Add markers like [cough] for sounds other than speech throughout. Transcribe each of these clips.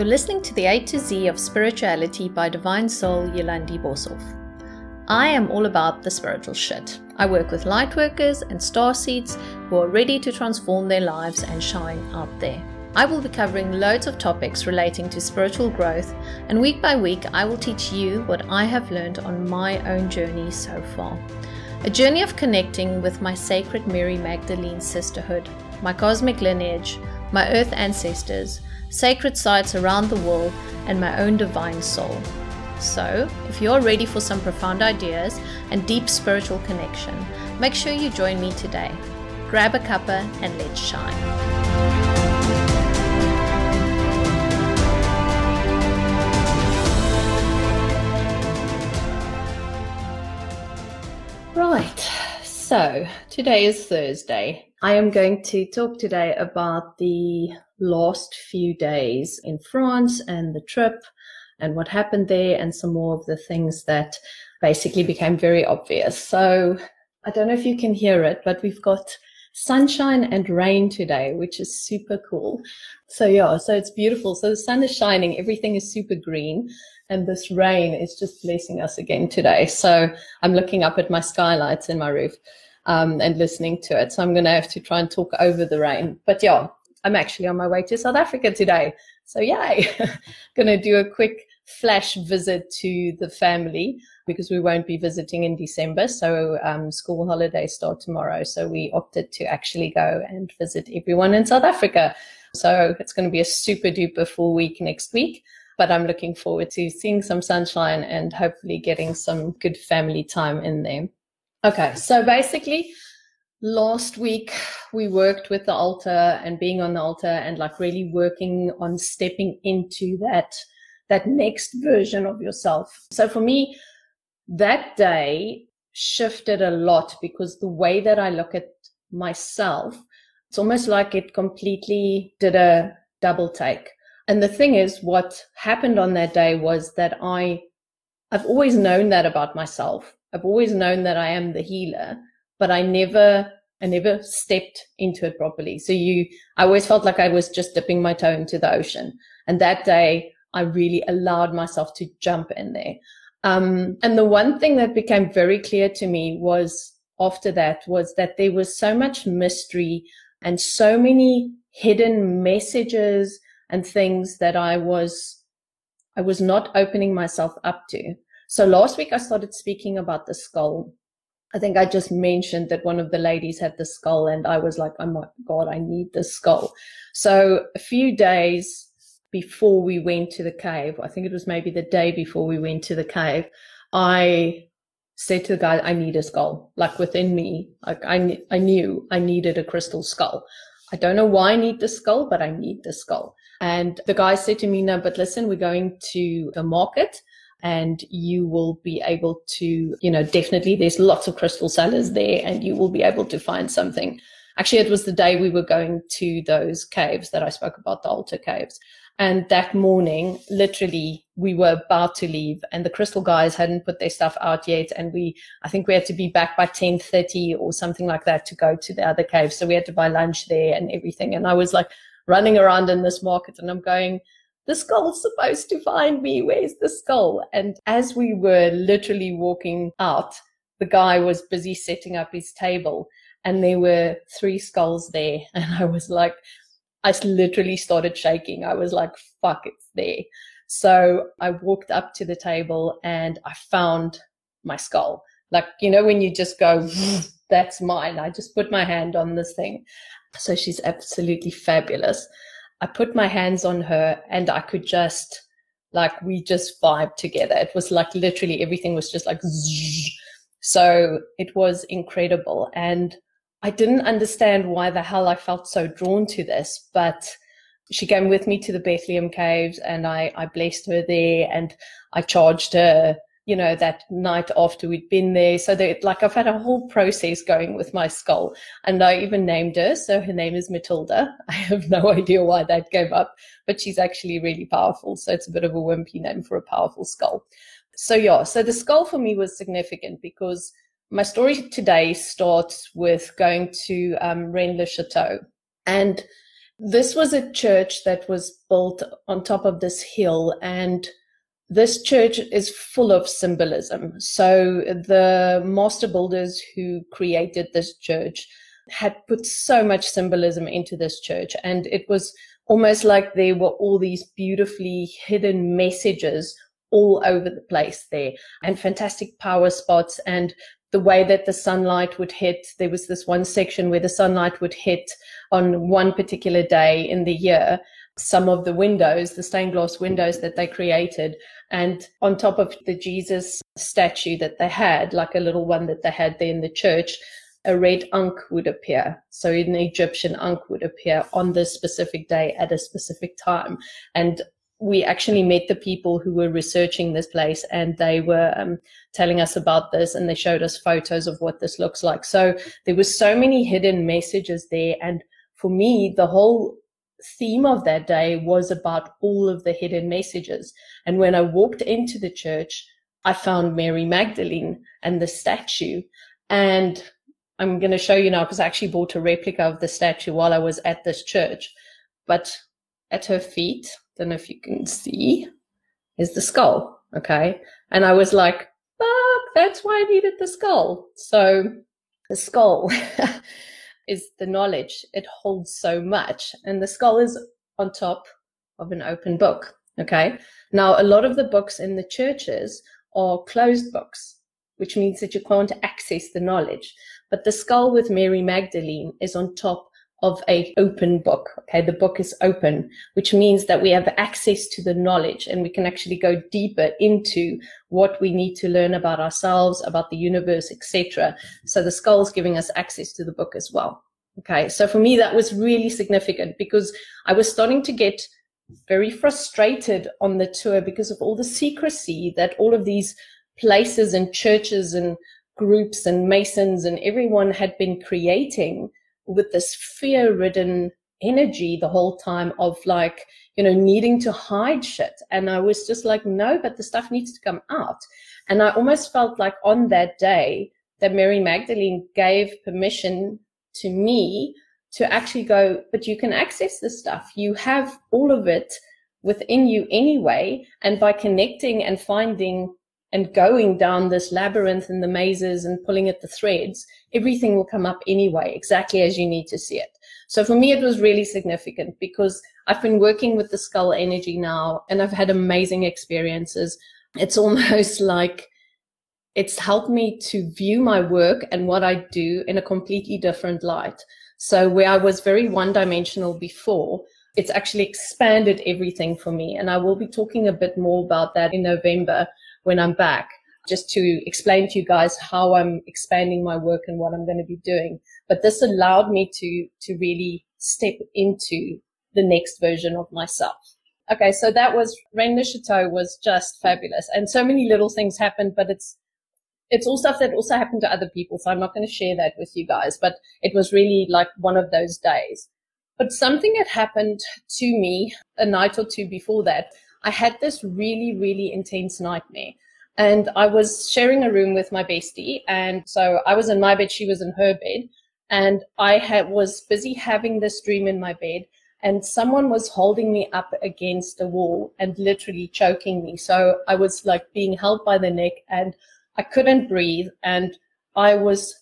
You're listening to the A to Z of Spirituality by Divine Soul Yolandi Boshoff. I am all about the spiritual shit. I work with lightworkers and star seeds who are ready to transform their lives and shine out there. I will be covering loads of topics relating to spiritual growth, and week by week, I will teach you what I have learned on my own journey so far. A journey of connecting with my sacred Mary Magdalene sisterhood, my cosmic lineage, my earth ancestors, sacred sites around the world, and my own divine soul. So, if you're ready for some profound ideas and deep spiritual connection, make sure you join me today. Grab a cuppa and let's shine. Right, so today is Thursday. I am going to talk today about the last few days in France and the trip and what happened there and some more of the things that basically became very obvious. So I don't know if you can hear it, but we've got sunshine and rain today, which is super cool. So yeah, so it's beautiful. So the sun is shining, everything is super green, and this rain is just blessing us again today. So I'm looking up at my skylights in my roof um, and listening to it. So I'm going to have to try and talk over the rain. But yeah, I'm actually on my way to South Africa today. So yay, going to do a quick flash visit to the family because we won't be visiting in December. So um, school holidays start tomorrow. So we opted to actually go and visit everyone in South Africa. So it's going to be a super duper full week next week. But I'm looking forward to seeing some sunshine and hopefully getting some good family time in there. Okay, so basically, last week we worked with the altar and being on the altar and like really working on stepping into that that next version of yourself. So for me that day shifted a lot because the way that i look at myself it's almost like it completely did a double take. And the thing is what happened on that day was that i i've always known that about myself. I've always known that i am the healer but I never, I never stepped into it properly. So you, I always felt like I was just dipping my toe into the ocean. And that day I really allowed myself to jump in there. Um, and the one thing that became very clear to me was after that was that there was so much mystery and so many hidden messages and things that I was, I was not opening myself up to. So last week I started speaking about the skull I think I just mentioned that one of the ladies had the skull and I was like, oh my God, I need the skull. So a few days before we went to the cave, I think it was maybe the day before we went to the cave, I said to the guy, I need a skull, like within me. Like I, I knew I needed a crystal skull. I don't know why I need the skull, but I need the skull. And the guy said to me, no, but listen, we're going to the market and you will be able to, you know, definitely there's lots of crystal sellers there and you will be able to find something. Actually, it was the day we were going to those caves that I spoke about, the altar caves. And that morning, literally, we were about to leave and the crystal guys hadn't put their stuff out yet. And we, I think we had to be back by 1030 or something like that to go to the other cave. So we had to buy lunch there and everything. And I was like running around in this market and I'm going, the skull's supposed to find me. Where's the skull? And as we were literally walking out, the guy was busy setting up his table and there were three skulls there. [laughs] And I was like, I literally started shaking. I was like, fuck, it's there. So I walked up to the table and I found my skull. Like, you know, when you just go, that's mine. I just put my hand on this thing. So she's absolutely fabulous. I put my hands on her and I could just like we just vibe together. It was like literally everything was just like zzz. so it was incredible and I didn't understand why the hell I felt so drawn to this, but she came with me to the Bethlehem caves and I, I blessed her there and I charged her you know, that night after we'd been there. So that like I've had a whole process going with my skull and I even named her. So her name is Matilda. [laughs] I have no idea why that came up, but she's actually really powerful. So it's a bit of a wimpy name for a powerful skull. So yeah, so the skull for me was significant because my story today starts with going to um, Rennes le Chateau. And this was a church that was built on top of this hill and this church is full of symbolism. So the master builders who created this church had put so much symbolism into this church and it was almost like there were all these beautifully hidden messages all over the place there and fantastic power spots and the way that the sunlight would hit. There was this one section where the sunlight would hit on one particular day in the year. Some of the windows, the stained glass windows that they created, and on top of the Jesus statue that they had, like a little one that they had there in the church, a red ankh would appear. So an Egyptian ankh would appear on this specific day at a specific time. And we actually met the people who were researching this place and they were um, telling us about this and they showed us photos of what this looks like. So there were so many hidden messages there. And for me, the whole theme of that day was about all of the hidden messages. And when I walked into the church, I found Mary Magdalene and the statue. And I'm going to show you now because I actually bought a replica of the statue while I was at this church. But at her feet, don't know if you can see, is the skull. Okay. And I was like, fuck, that's why I needed the skull. So the skull [laughs] is the knowledge. It holds so much. And the skull is on top of an open book. Okay. Now, a lot of the books in the churches are closed books, which means that you can't access the knowledge. But the skull with Mary Magdalene is on top of a open book. Okay. The book is open, which means that we have access to the knowledge and we can actually go deeper into what we need to learn about ourselves, about the universe, etc. So the skull is giving us access to the book as well. Okay. So for me, that was really significant because I was starting to get very frustrated on the tour because of all the secrecy that all of these places and churches and groups and masons and everyone had been creating with this fear ridden energy the whole time of like, you know, needing to hide shit. And I was just like, no, but the stuff needs to come out. And I almost felt like on that day that Mary Magdalene gave permission to me to actually go, but you can access this stuff. You have all of it within you anyway. And by connecting and finding and going down this labyrinth and the mazes and pulling at the threads, everything will come up anyway, exactly as you need to see it. So for me, it was really significant because I've been working with the skull energy now and I've had amazing experiences. It's [laughs] almost like it's helped me to view my work and what I do in a completely different light. So where I was very one dimensional before, it's actually expanded everything for me. And I will be talking a bit more about that in November when I'm back, just to explain to you guys how I'm expanding my work and what I'm going to be doing. But this allowed me to, to really step into the next version of myself. Okay. So that was le Chateau was just fabulous. And so many little things happened, but it's, it's all stuff that also happened to other people. So I'm not going to share that with you guys, but it was really like one of those days. But something had happened to me a night or two before that I had this really, really intense nightmare. And I was sharing a room with my bestie. And so I was in my bed, she was in her bed. And I had, was busy having this dream in my bed. And someone was holding me up against a wall and literally choking me. So I was like being held by the neck and I couldn't breathe. And I was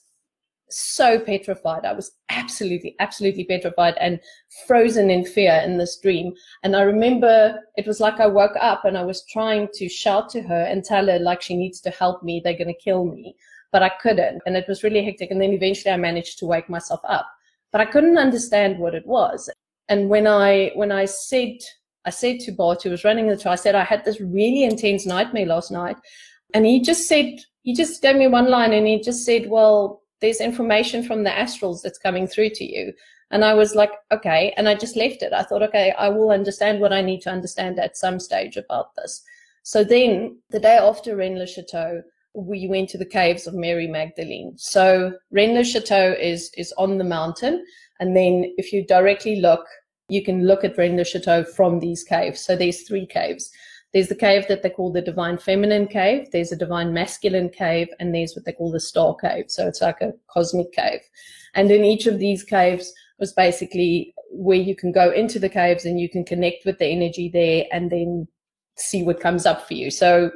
so petrified. I was absolutely, absolutely petrified and frozen in fear in this dream. And I remember it was like I woke up and I was trying to shout to her and tell her like she needs to help me. They're going to kill me, but I couldn't. And it was really hectic. And then eventually I managed to wake myself up, but I couldn't understand what it was. And when I, when I said, I said to Bart, who was running the trial, I said, I had this really intense nightmare last night. And he just said, he just gave me one line and he just said, well, there's information from the astrals that's coming through to you. And I was like, okay. And I just left it. I thought, okay, I will understand what I need to understand at some stage about this. So then the day after Rennes le Chateau, we went to the caves of Mary Magdalene. So Rennes le Chateau is, is on the mountain. And then if you directly look, you can look at Rennes le Chateau from these caves. So there's three caves. There's the cave that they call the divine feminine cave. There's a divine masculine cave and there's what they call the star cave. So it's like a cosmic cave. And in each of these caves was basically where you can go into the caves and you can connect with the energy there and then see what comes up for you. So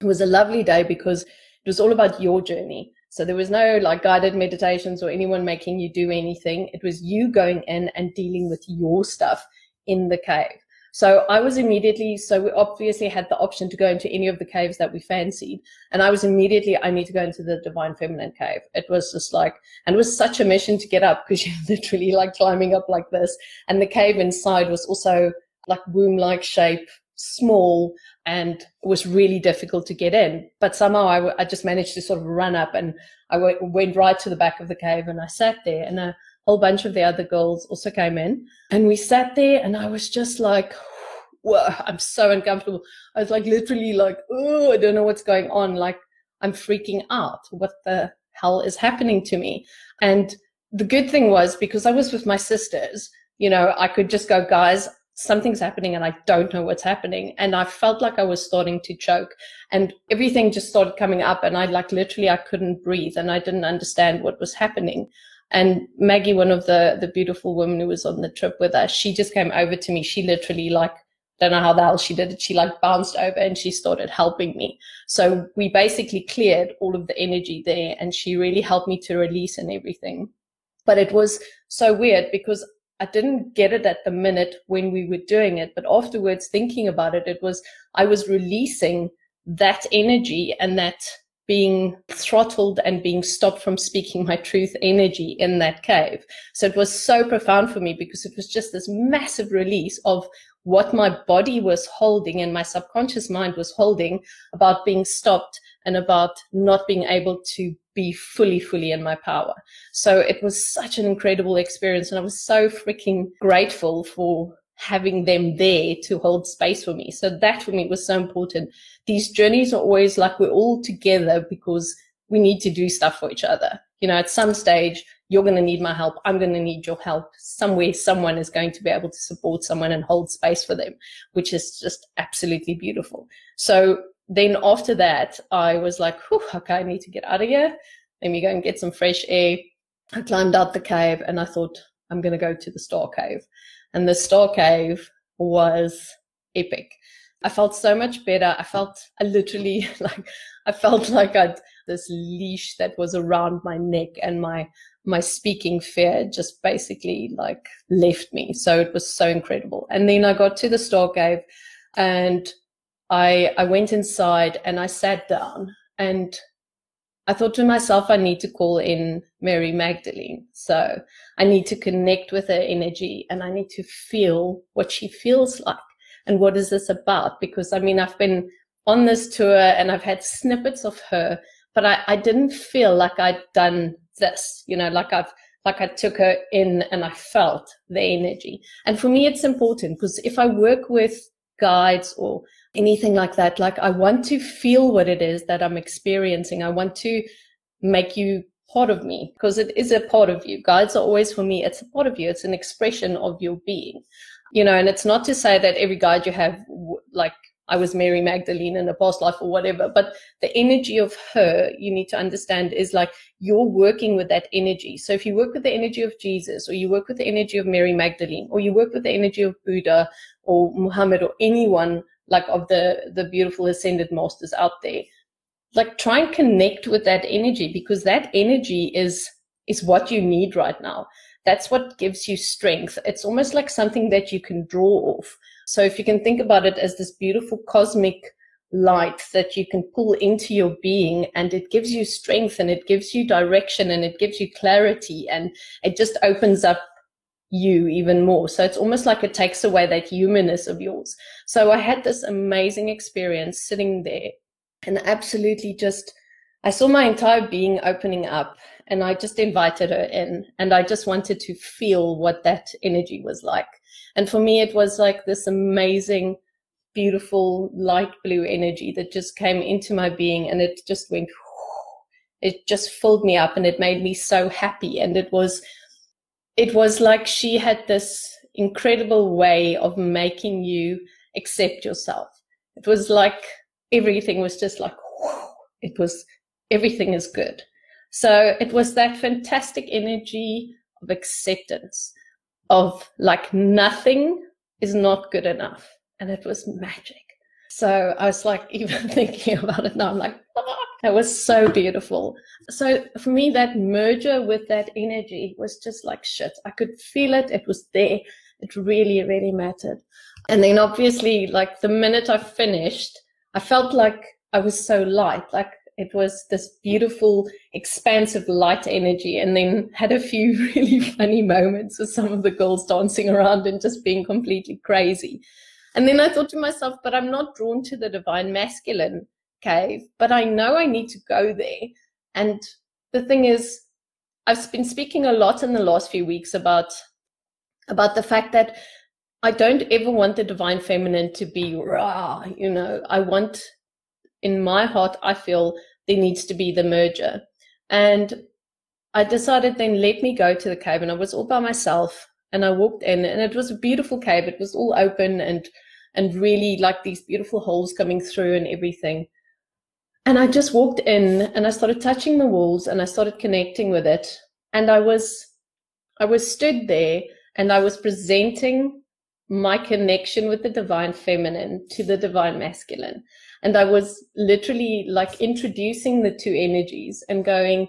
it was a lovely day because it was all about your journey. So there was no like guided meditations or anyone making you do anything. It was you going in and dealing with your stuff in the cave. So I was immediately, so we obviously had the option to go into any of the caves that we fancied. And I was immediately, I need to go into the divine feminine cave. It was just like, and it was such a mission to get up because [laughs] you're literally like climbing up like this. And the cave inside was also like womb like shape, small, and it was really difficult to get in. But somehow I, w- I just managed to sort of run up and I w- went right to the back of the cave and I sat there and a whole bunch of the other girls also came in and we sat there and I was just like, [sighs] whoa, I'm so uncomfortable. I was like literally like, oh, I don't know what's going on. Like I'm freaking out. What the hell is happening to me? And the good thing was because I was with my sisters, you know, I could just go, guys, something's happening and I don't know what's happening. And I felt like I was starting to choke and everything just started coming up and I like literally I couldn't breathe and I didn't understand what was happening. And Maggie, one of the, the beautiful women who was on the trip with us, she just came over to me. She literally like, don't know how the hell she did it. She like bounced over and she started helping me. So we basically cleared all of the energy there and she really helped me to release and everything. But it was so weird because I didn't get it at the minute when we were doing it, but afterwards thinking about it, it was, I was releasing that energy and that being throttled and being stopped from speaking my truth energy in that cave. So it was so profound for me because it was just this massive release of what my body was holding and my subconscious mind was holding about being stopped and about not being able to be fully, fully in my power. So it was such an incredible experience. And I was so freaking grateful for having them there to hold space for me. So that for me was so important. These journeys are always like we're all together because we need to do stuff for each other. You know, at some stage, you're going to need my help. I'm going to need your help. Somewhere, someone is going to be able to support someone and hold space for them, which is just absolutely beautiful. So then after that, I was like, okay, I need to get out of here. Let me go and get some fresh air. I climbed out the cave and I thought, I'm going to go to the Star Cave. And the Star Cave was epic. I felt so much better. I felt I literally [laughs] like I felt like I'd this leash that was around my neck and my my speaking fear just basically like left me. So it was so incredible. And then I got to the Star Cave and I I went inside and I sat down and I thought to myself, I need to call in Mary Magdalene. So I need to connect with her energy and I need to feel what she feels like and what is this about? Because I mean, I've been on this tour and I've had snippets of her, but I, I didn't feel like I'd done this, you know, like I've, like I took her in and I felt the energy. And for me, it's important because if I work with guides or anything like that, like I want to feel what it is that I'm experiencing. I want to make you part of me because it is a part of you. Guides are always for me, it's a part of you. It's an expression of your being, you know, and it's not to say that every guide you have, like I was Mary Magdalene in a past life or whatever. But the energy of her, you need to understand is like you're working with that energy. So if you work with the energy of Jesus or you work with the energy of Mary Magdalene or you work with the energy of Buddha or Muhammad or anyone like of the, the beautiful ascended masters out there, like try and connect with that energy because that energy is, is what you need right now. That's what gives you strength. It's almost like something that you can draw off. So if you can think about it as this beautiful cosmic light that you can pull into your being and it gives you strength and it gives you direction and it gives you clarity and it just opens up you even more. So it's almost like it takes away that humanness of yours. So I had this amazing experience sitting there and absolutely just, I saw my entire being opening up and I just invited her in and I just wanted to feel what that energy was like. And for me, it was like this amazing, beautiful light blue energy that just came into my being and it just went, it just filled me up and it made me so happy. And it was, it was like she had this incredible way of making you accept yourself. It was like everything was just like, it was, everything is good. So it was that fantastic energy of acceptance of like nothing is not good enough. And it was magic. So I was like, [laughs] even thinking about it now, I'm like, oh, that was so beautiful. So for me, that merger with that energy was just like shit. I could feel it. It was there. It really, really mattered. And then obviously, like the minute I finished, I felt like I was so light. Like it was this beautiful, expansive light energy, and then had a few [laughs] really funny moments with some of the girls dancing around and just being completely crazy. And then I thought to myself, but I'm not drawn to the divine masculine cave, but I know I need to go there. And the thing is, I've been speaking a lot in the last few weeks about about the fact that I don't ever want the divine feminine to be raw, you know. I want in my heart, I feel there needs to be the merger. And I decided then let me go to the cave and I was all by myself and I walked in and it was a beautiful cave. It was all open and and really like these beautiful holes coming through and everything. And I just walked in and I started touching the walls and I started connecting with it. And I was I was stood there and I was presenting my connection with the divine feminine to the divine masculine. And I was literally like introducing the two energies and going,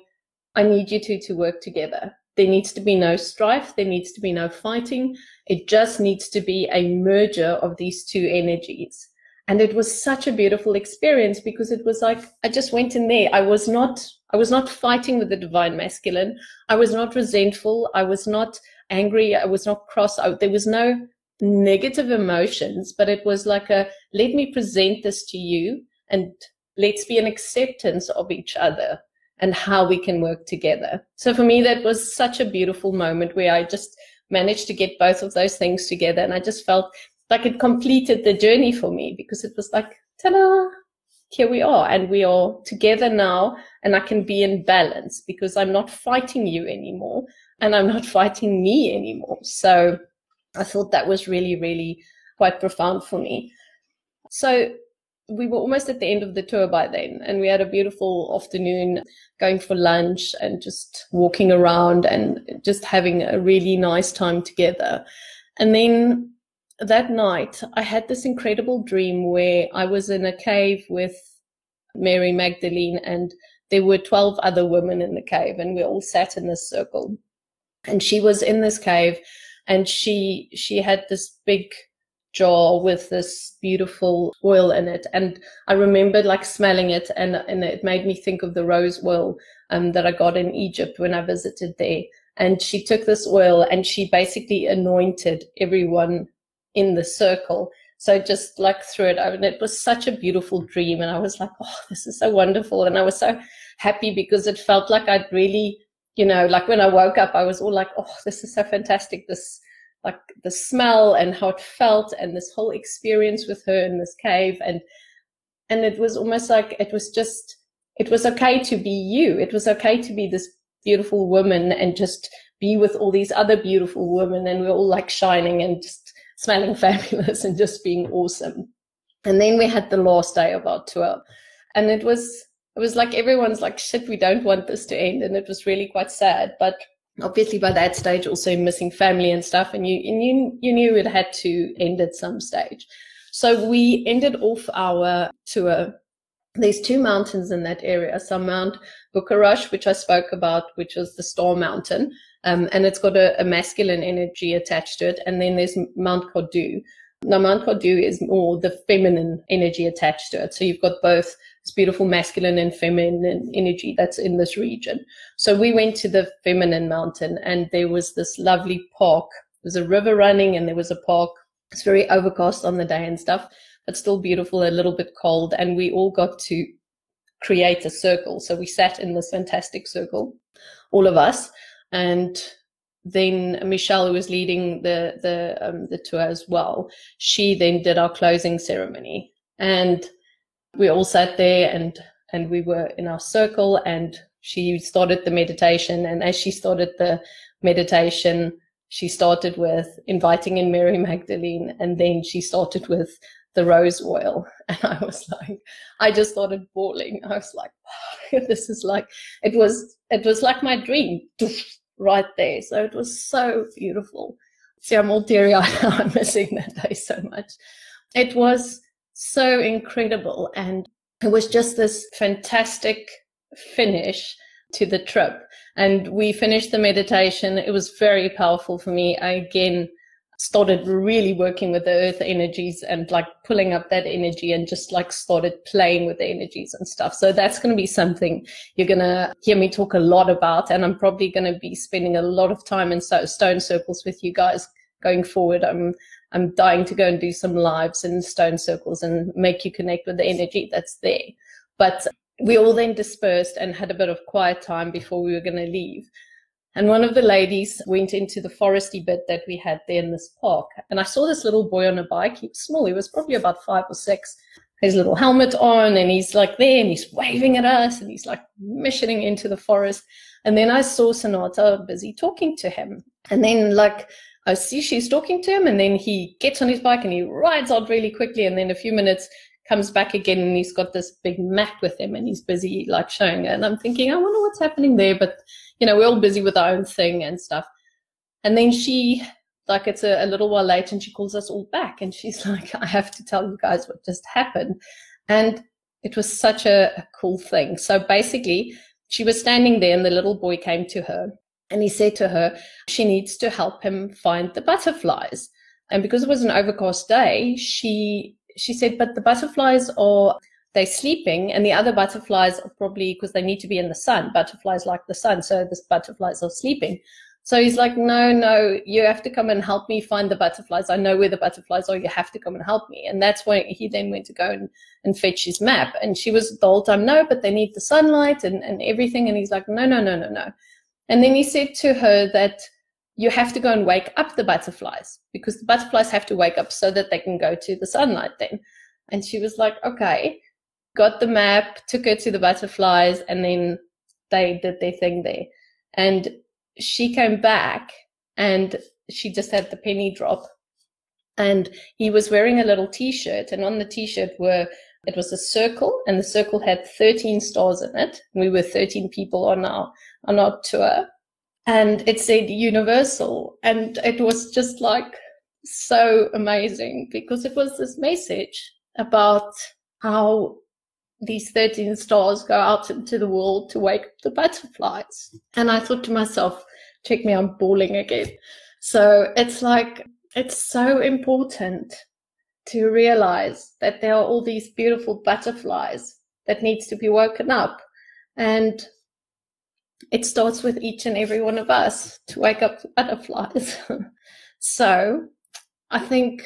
I need you two to work together. There needs to be no strife. There needs to be no fighting. It just needs to be a merger of these two energies. And it was such a beautiful experience because it was like, I just went in there. I was not, I was not fighting with the divine masculine. I was not resentful. I was not angry. I was not cross. I, there was no negative emotions, but it was like a let me present this to you and let's be an acceptance of each other and how we can work together. So for me, that was such a beautiful moment where I just managed to get both of those things together. And I just felt like it completed the journey for me because it was like, ta-da, here we are and we are together now and I can be in balance because I'm not fighting you anymore and I'm not [laughs] fighting me anymore. So I thought that was really, really quite profound for me. So we were almost at the end of the tour by then, and we had a beautiful afternoon going for lunch and just walking around and just having a really nice time together. And then that night, I had this incredible dream where I was in a cave with Mary Magdalene, and there were 12 other women in the cave, and we all sat in this circle. And she was in this cave and she she had this big jar with this beautiful oil in it. And i remembered like smelling it and and it made me think of the rose oil um, that i got in egypt when i visited there. And she took this oil and she basically anointed everyone in the circle. So just like threw it and it was such a beautiful dream and i was like oh this is so wonderful. And i was so happy because it felt like i'd really you know, like when I woke up, I was all like, oh, this is so fantastic. This, like the smell and how it felt and this whole experience with her in this cave. And, and it was almost like it was just, it was okay to be you. It was okay to be this beautiful woman and just be with all these other beautiful women. And we are all like shining and just smelling [laughs] fabulous and just being awesome. And then we had the last day of our tour and it was, it was like everyone's like, shit, we don't want this to end. And it was really quite sad. But obviously by that stage, also missing family and stuff. And you, and you, you knew it had to end at some stage. So we ended off our tour. There's two mountains in that area. Some Mount Bugarach, which I spoke about, which was the Star Mountain. Um, and it's got a, a, masculine energy attached to it. And then there's Mount Cardou. Now, Mount Cardou is more the feminine energy attached to it. So you've got both this beautiful masculine and feminine energy that's in this region. So we went to the feminine mountain and there was this lovely park. There was a river running and there was a park. It's very overcast on the day and stuff, but still beautiful, a little bit cold. And we all got to create a circle. So we sat in this fantastic circle, all of us. And then Michelle, who was leading the the um, the tour as well, she then did our closing ceremony, and we all sat there and and we were in our circle and she started the meditation. And as she started the meditation she started with inviting in mary magdalene and then she started with the rose oil. [laughs] And i was like i just started bawling. I was like [laughs] this is like it was it was like my dream right there. So it was so beautiful. See, I'm all teary eyed [laughs] I'm missing that day so much. It was so incredible. And it was just this fantastic finish to the trip. And we finished the meditation. It was very powerful for me. I again started really working with the earth energies and like pulling up that energy and just like started playing with the energies and stuff. So that's going to be something you're going to hear me talk a lot about. And I'm probably going to be spending a lot of time in stone circles with you guys going forward. I'm, I'm dying to go and do some lives in stone circles and make you connect with the energy that's there. But we all then dispersed and had a bit of quiet time before we were going to leave. And one of the ladies went into the foresty bit that we had there in this park. And I saw this little boy on a bike. He was small. He was probably about five or six. His little helmet on and he's like there and he's waving at us and he's like missioning into the forest. And then I saw Sonata busy talking to him. And then like I see she's talking to him and then he gets on his bike and he rides out really quickly. And then a few minutes comes back again and he's got this big mat with him and he's busy like showing it. And I'm thinking, I wonder what's happening there. But, you know, we're all busy with our own thing and stuff. And then she, like, it's a, a little while later and she calls us all back and she's [laughs] like, I have to tell you guys what just happened. And it was such a, a cool thing. So basically, she was standing there and the little boy came to her and he said to her, she needs to help him find the butterflies. And because it was an overcast day, she she said, but the butterflies are they're sleeping and the other butterflies are probably because they need to be in the sun. Butterflies like the sun. So the butterflies are sleeping. So he's like, no, no, you have to come and help me find the butterflies. I know where the butterflies are. You have to come and help me. And that's why he then went to go and, and fetch his map. And she was the whole time, no, but they need the sunlight and, and everything. And he's like, no, no, no, no, no. And then he said to her that you have to go and wake up the butterflies because the butterflies have to wake up so that they can go to the sunlight then. And she was like, okay, got the map, took her to the butterflies, and then they did their thing there. And she came back and she just had the penny drop. And he was wearing a little t shirt, and on the t shirt were it was a circle, and the circle had 13 stars in it. We were 13 people on our on our tour and it said universal and it was just like so amazing because it was this message about how these 13 stars go out into the world to wake up the butterflies. And I thought to myself, check me, I'm bawling again. So it's like, it's so important to realize that there are all these beautiful butterflies that needs to be woken up. And it starts with each and every one of us to wake up butterflies. [laughs] so I think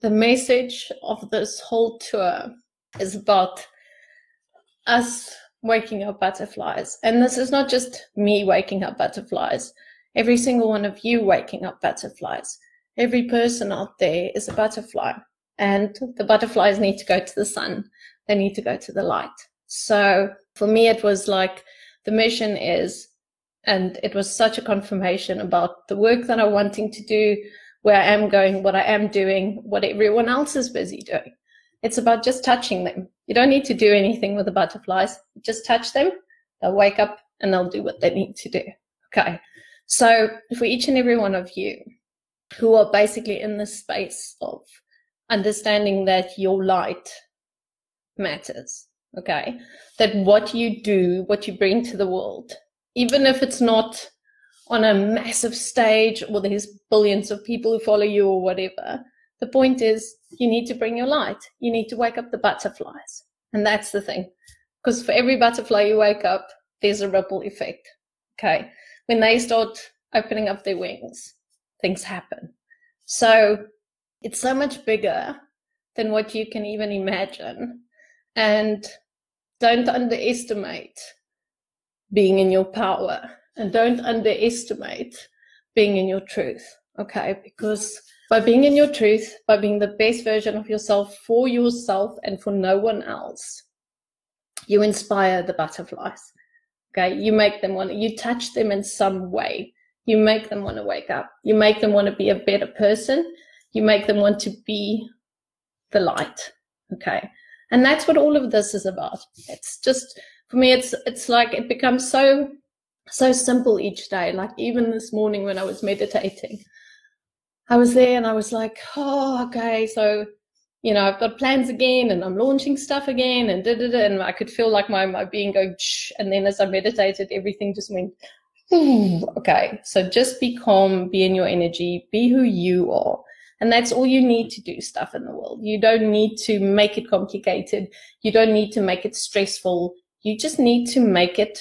the message of this whole tour is about us waking up butterflies. And this is not just me waking up butterflies, every single one of you waking up butterflies. Every person out there is a butterfly, and the butterflies need to go to the sun, they need to go to the light. So for me, it was like the mission is. And it was such a confirmation about the work that I'm wanting to do, where I am going, what I am doing, what everyone else is busy doing. It's about just touching them. You don't need to do anything with the butterflies. Just touch them. They'll wake up and they'll do what they need to do. Okay. So for each and every one of you who are basically in the space of understanding that your light matters, okay? That what you do, what you bring to the world, even if it's not on a massive stage or there's billions of people who follow you or whatever, the point is you need to bring your light. You need to wake up the butterflies. And that's the thing. Because for every butterfly you wake up, there's a ripple effect. Okay. When they start opening up their wings, things happen. So it's so much bigger than what you can even imagine. And don't underestimate being in your power and don't underestimate being in your truth. Okay. Because by being in your truth, by being the best version of yourself for yourself and for no one else, you inspire the butterflies. Okay. You make them want, you touch them in some way. You make them want to wake up. You make them want to be a better person. You make them want to be the light. Okay. And that's what all of this is about. It's just, for me, it's, it's like it becomes so, so simple each day. Like even this morning when I was meditating, I was there and I was like, oh, okay, so you know, I've got plans again and I'm launching stuff again and da da da. And I could feel like my, my being going, Shh. and then as I meditated, everything just went, okay. So just be calm, be in your energy, be who you are. And that's all you need to do stuff in the world. You don't need to make it complicated. You don't need to make it stressful. You just need to make it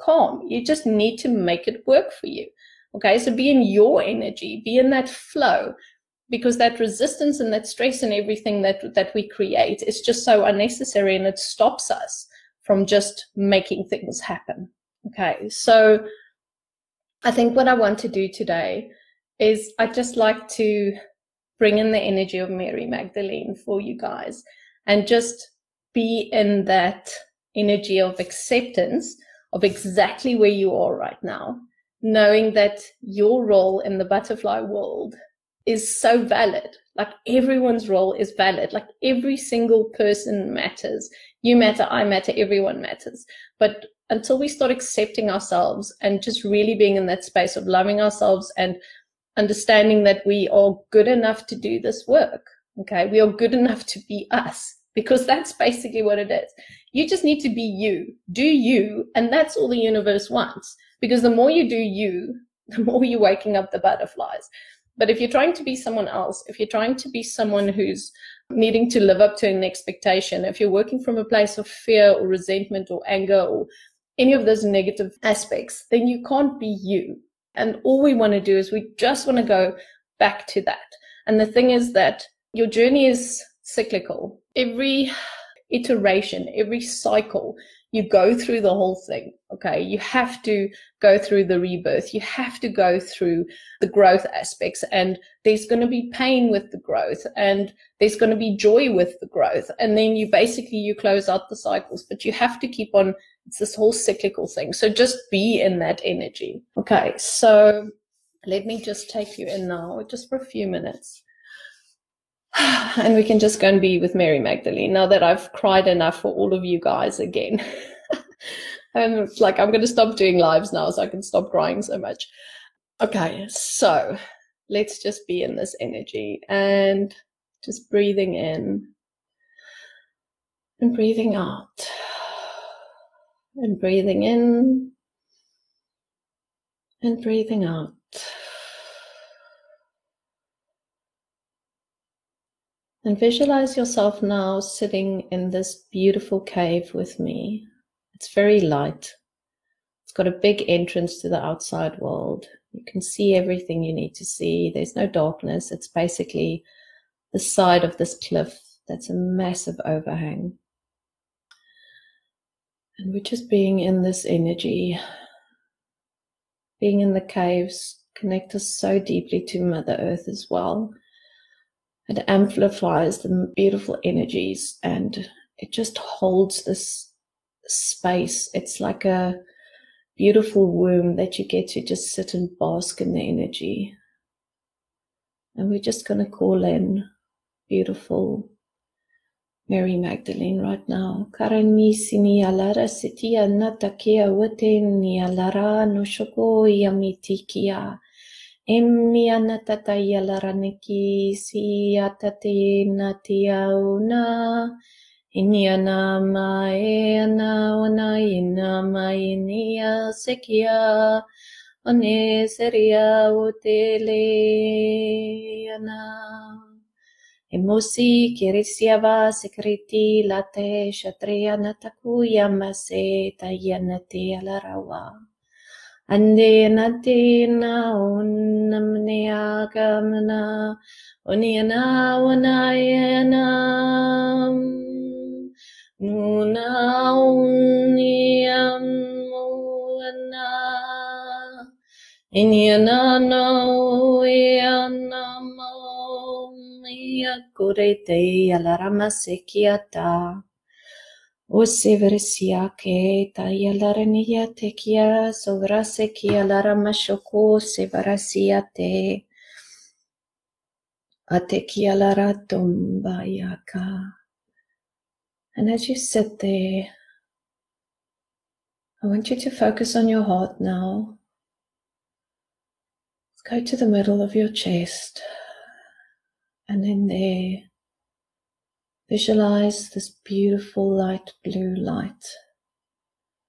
calm. You just need to make it work for you. Okay. So be in your energy, be in that flow because that resistance and that stress and everything that, that we create is just so unnecessary and it stops us from just making things happen. Okay. So I think what I want to do today is I just like to bring in the energy of Mary Magdalene for you guys and just be in that energy of acceptance of exactly where you are right now, knowing that your role in the butterfly world is so valid. Like everyone's role is valid. Like every single person matters. You matter, I matter, everyone matters. But until we start accepting ourselves and just really being in that space of loving ourselves and understanding that we are good enough to do this work. Okay. We are good enough to be us because that's basically what it is. You just need to be you, do you. And that's all the universe wants because the more you do you, [laughs] the more you're waking up the butterflies. But if you're trying to be someone else, if you're trying to be someone who's needing to live up to an expectation, if you're working from a place of fear or resentment or anger or any of those negative aspects, then you can't be you. And all we want to do is we just want to go back to that. And the thing is that your journey is cyclical. Every iteration, every cycle you go through the whole thing. Okay. You have to go through the rebirth. You have to go through the growth aspects and there's going to be pain with the growth and there's going to be joy with the growth. And then you basically, you close out the cycles, but you have to keep on. It's this whole cyclical thing. So just be in that energy. Okay. So let me just take you in now just for a few minutes. [sighs] and we can just go and be with Mary Magdalene now that I've cried enough for all of you guys again. [laughs] and it's like I'm going to stop doing lives now so I can stop crying so much. Okay, so let's just be in this energy and just breathing in and breathing out and breathing in and breathing out. And visualize yourself now sitting in this beautiful cave with me. It's very light. It's got a big entrance to the outside world. You can see everything you need to see. There's no darkness. It's basically the side of this cliff that's a massive overhang. And we're just being in this energy, being in the caves, connect us so deeply to Mother Earth as well. It amplifies the beautiful energies and it just holds this space. It's like a beautiful womb that you get to just sit and bask in the energy. And we're just going to call in beautiful Mary Magdalene right now. Karanisini alara sitia natakia wateni alara no shoko yamitikia. Emni Emianatatahialaranaky sy e ona ina mainia sekia. Oneseria oteleana emosi keresiava sekreti late yanati alarawa. Alarawa. Andena dena unamneagamana uniana wanayana nuna uniam muana inyana no iana mo mia kurete o seversia ke ta yalarania tekia sovrase kia larama shoko severasia te atekia lara tomba yaka. And as you sit there, I want you to focus on your heart now. Go to the middle of your chest and in there visualize this beautiful light blue light.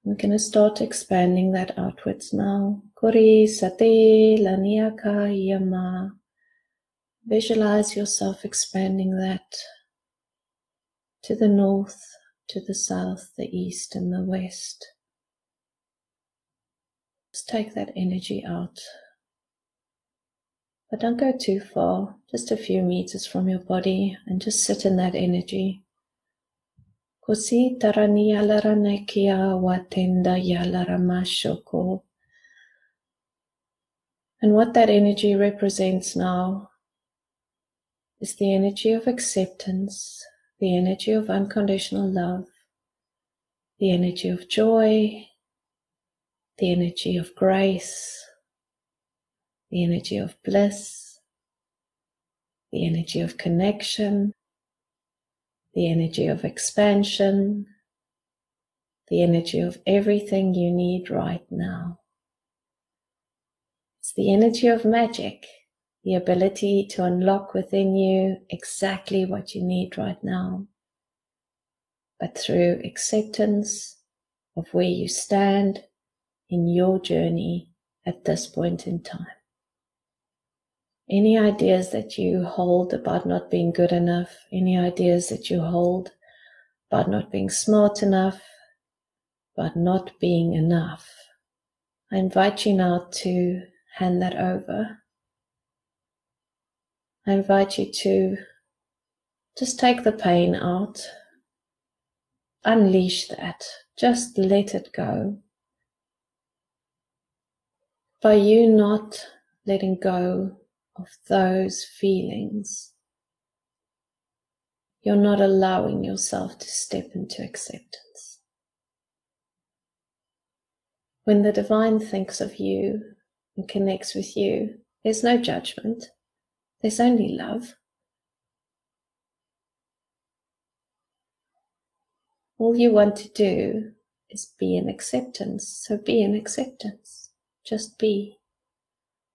We're going to start expanding that outwards now. Kori sate laniaka yama. Visualize yourself expanding that to the north, to the south, the east, and the west. Just take that energy out. But don't go too far, just a few meters from your body, and just sit in that energy. Kosi tarani watenda. And what that energy represents now is the energy of acceptance, the energy of unconditional love, the energy of joy, the energy of grace, the energy of bliss, the energy of connection, the energy of expansion, the energy of everything you need right now. It's the energy of magic, the ability to unlock within you exactly what you need right now. But through acceptance of where you stand in your journey at this point in time. Any ideas that you hold about not being good enough, any ideas that you hold about not being smart enough, about not being enough, I invite you now to hand that over. I invite you to just take the pain out, unleash that, just let it go. By you not letting go of those feelings, you're not allowing yourself to step into acceptance. When the divine thinks of you and connects with you, there's no judgment, there's only love. All you want to do is be in acceptance, so be in acceptance. Just be.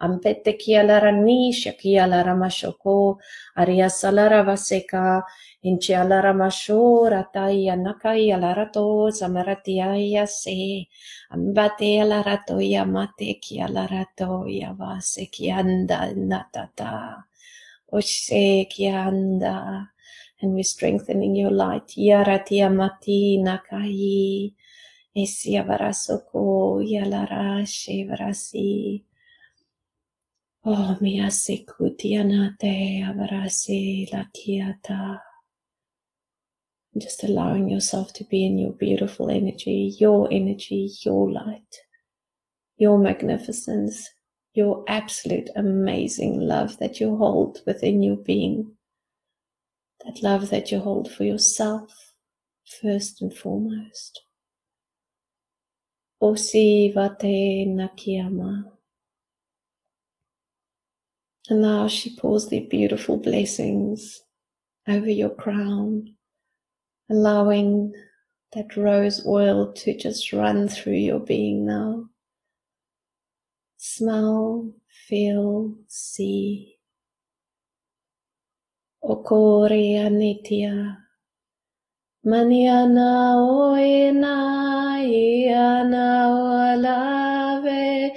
Ampete kialara nisha kialara mashoko. Aria salara vaseka. Inchi alara mashora taya nakai alara to samaratia se. Ambate alara to yamate kialara to yavase kianda natata. Oshekianda. And we're strengthening your light. Yaratia mati nakai. Esiavarasoko yalara shevarasi. Oh, miyase kutianate avarasi lakiata. Just allowing yourself to be in your beautiful energy, your energy, your light, your magnificence, your absolute amazing love that you hold within your being, that love that you hold for yourself first and foremost. Osi vate nakiyama. And now she pours the beautiful blessings over your crown, allowing that rose oil to just run through your being now smell, feel, see. Okore anitia. Maniana oena iana olave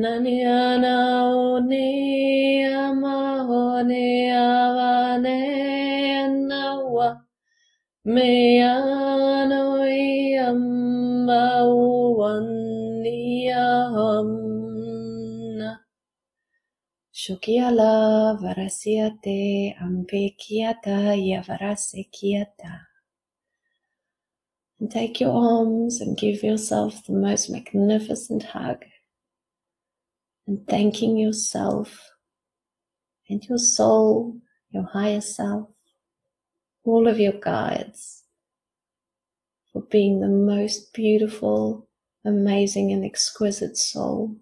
Naniana varasiate ampekiata yavarase kiata. And take your arms and give yourself the most magnificent hug. And thanking yourself and your soul, your higher self, all of your guides for being the most beautiful, amazing, and exquisite soul.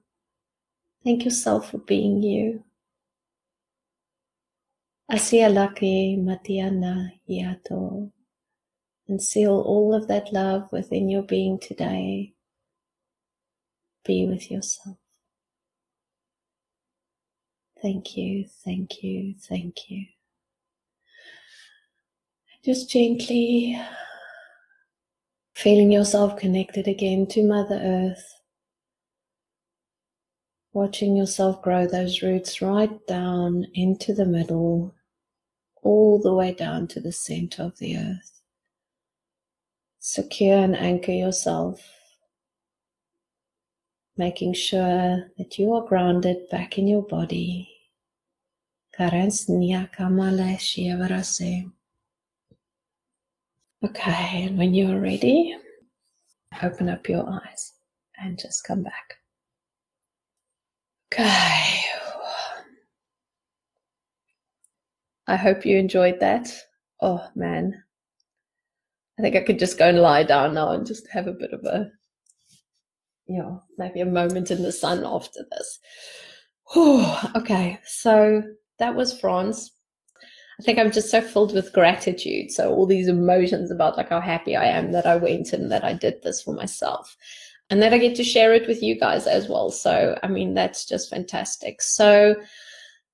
Thank yourself for being you. Asialaki Matiana Yato and seal all of that love within your being today. Be with yourself. Thank you, thank you, thank you. Just gently feeling yourself connected again to Mother Earth. Watching yourself grow those roots right down into the middle, all the way down to the center of the earth. Secure and anchor yourself, making sure that you are grounded back in your body. Okay, and when you're ready, open up your eyes and just come back. Okay. I hope you enjoyed that. Oh man. I think I could just go and lie down now and just have a bit of a, you know, maybe a moment in the sun after this. okay, so that was France. I think I'm just so filled with gratitude. So all these emotions about like how happy I am that I went and that I did this for myself and that I get to share it with you guys as well. So, I mean, that's just fantastic. So,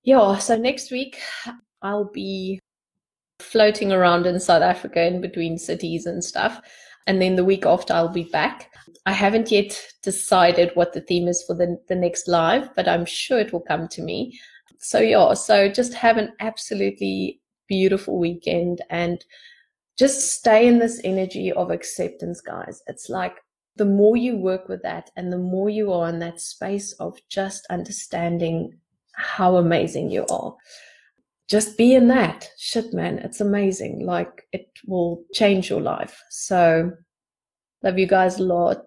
yeah, so next week I'll be floating around in South Africa in between cities and stuff. And then the week after, I'll be back. I haven't yet decided what the theme is for the, the next live, but I'm sure it will come to me so yeah, so just have an absolutely beautiful weekend and just stay in this energy of acceptance, guys. It's like the more you work with that and the more you are in that space of just understanding how amazing you are. Just be in that. Shit, man. It's amazing. Like it will change your life. So love you guys a lot.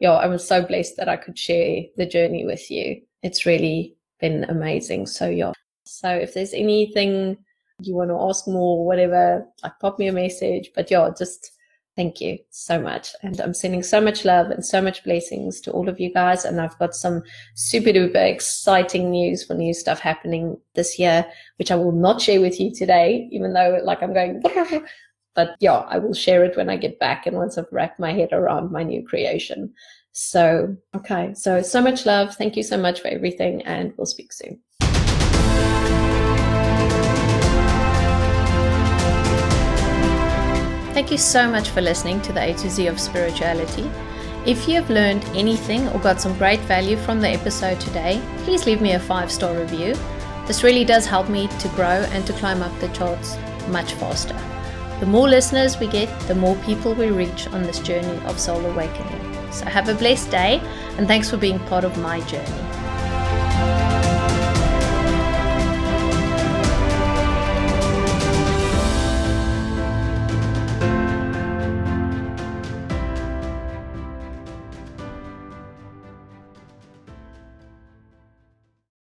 Yeah, I'm so blessed that I could share the journey with you. It's really been amazing. So yeah. So if there's anything you want to ask more, whatever, like pop me a message. But yeah, just thank you so much. And I'm sending so much love and so much blessings to all of you guys. And I've got some super duper exciting news for new stuff happening this year, which I will not share with you today, even though like I'm going, [laughs] but yeah, I will share it when I get back and once I've wrapped my head around my new creation. So, okay. So, so much love. Thank you so much for everything, and we'll speak soon. Thank you so much for listening to the A to Z of Spirituality. If you have learned anything or got some great value from the episode today, please leave me a five star review. This really does help me to grow and to climb up the charts much faster. The more listeners we get, the more people we reach on this journey of soul awakening. So have a blessed day and thanks for being part of my journey.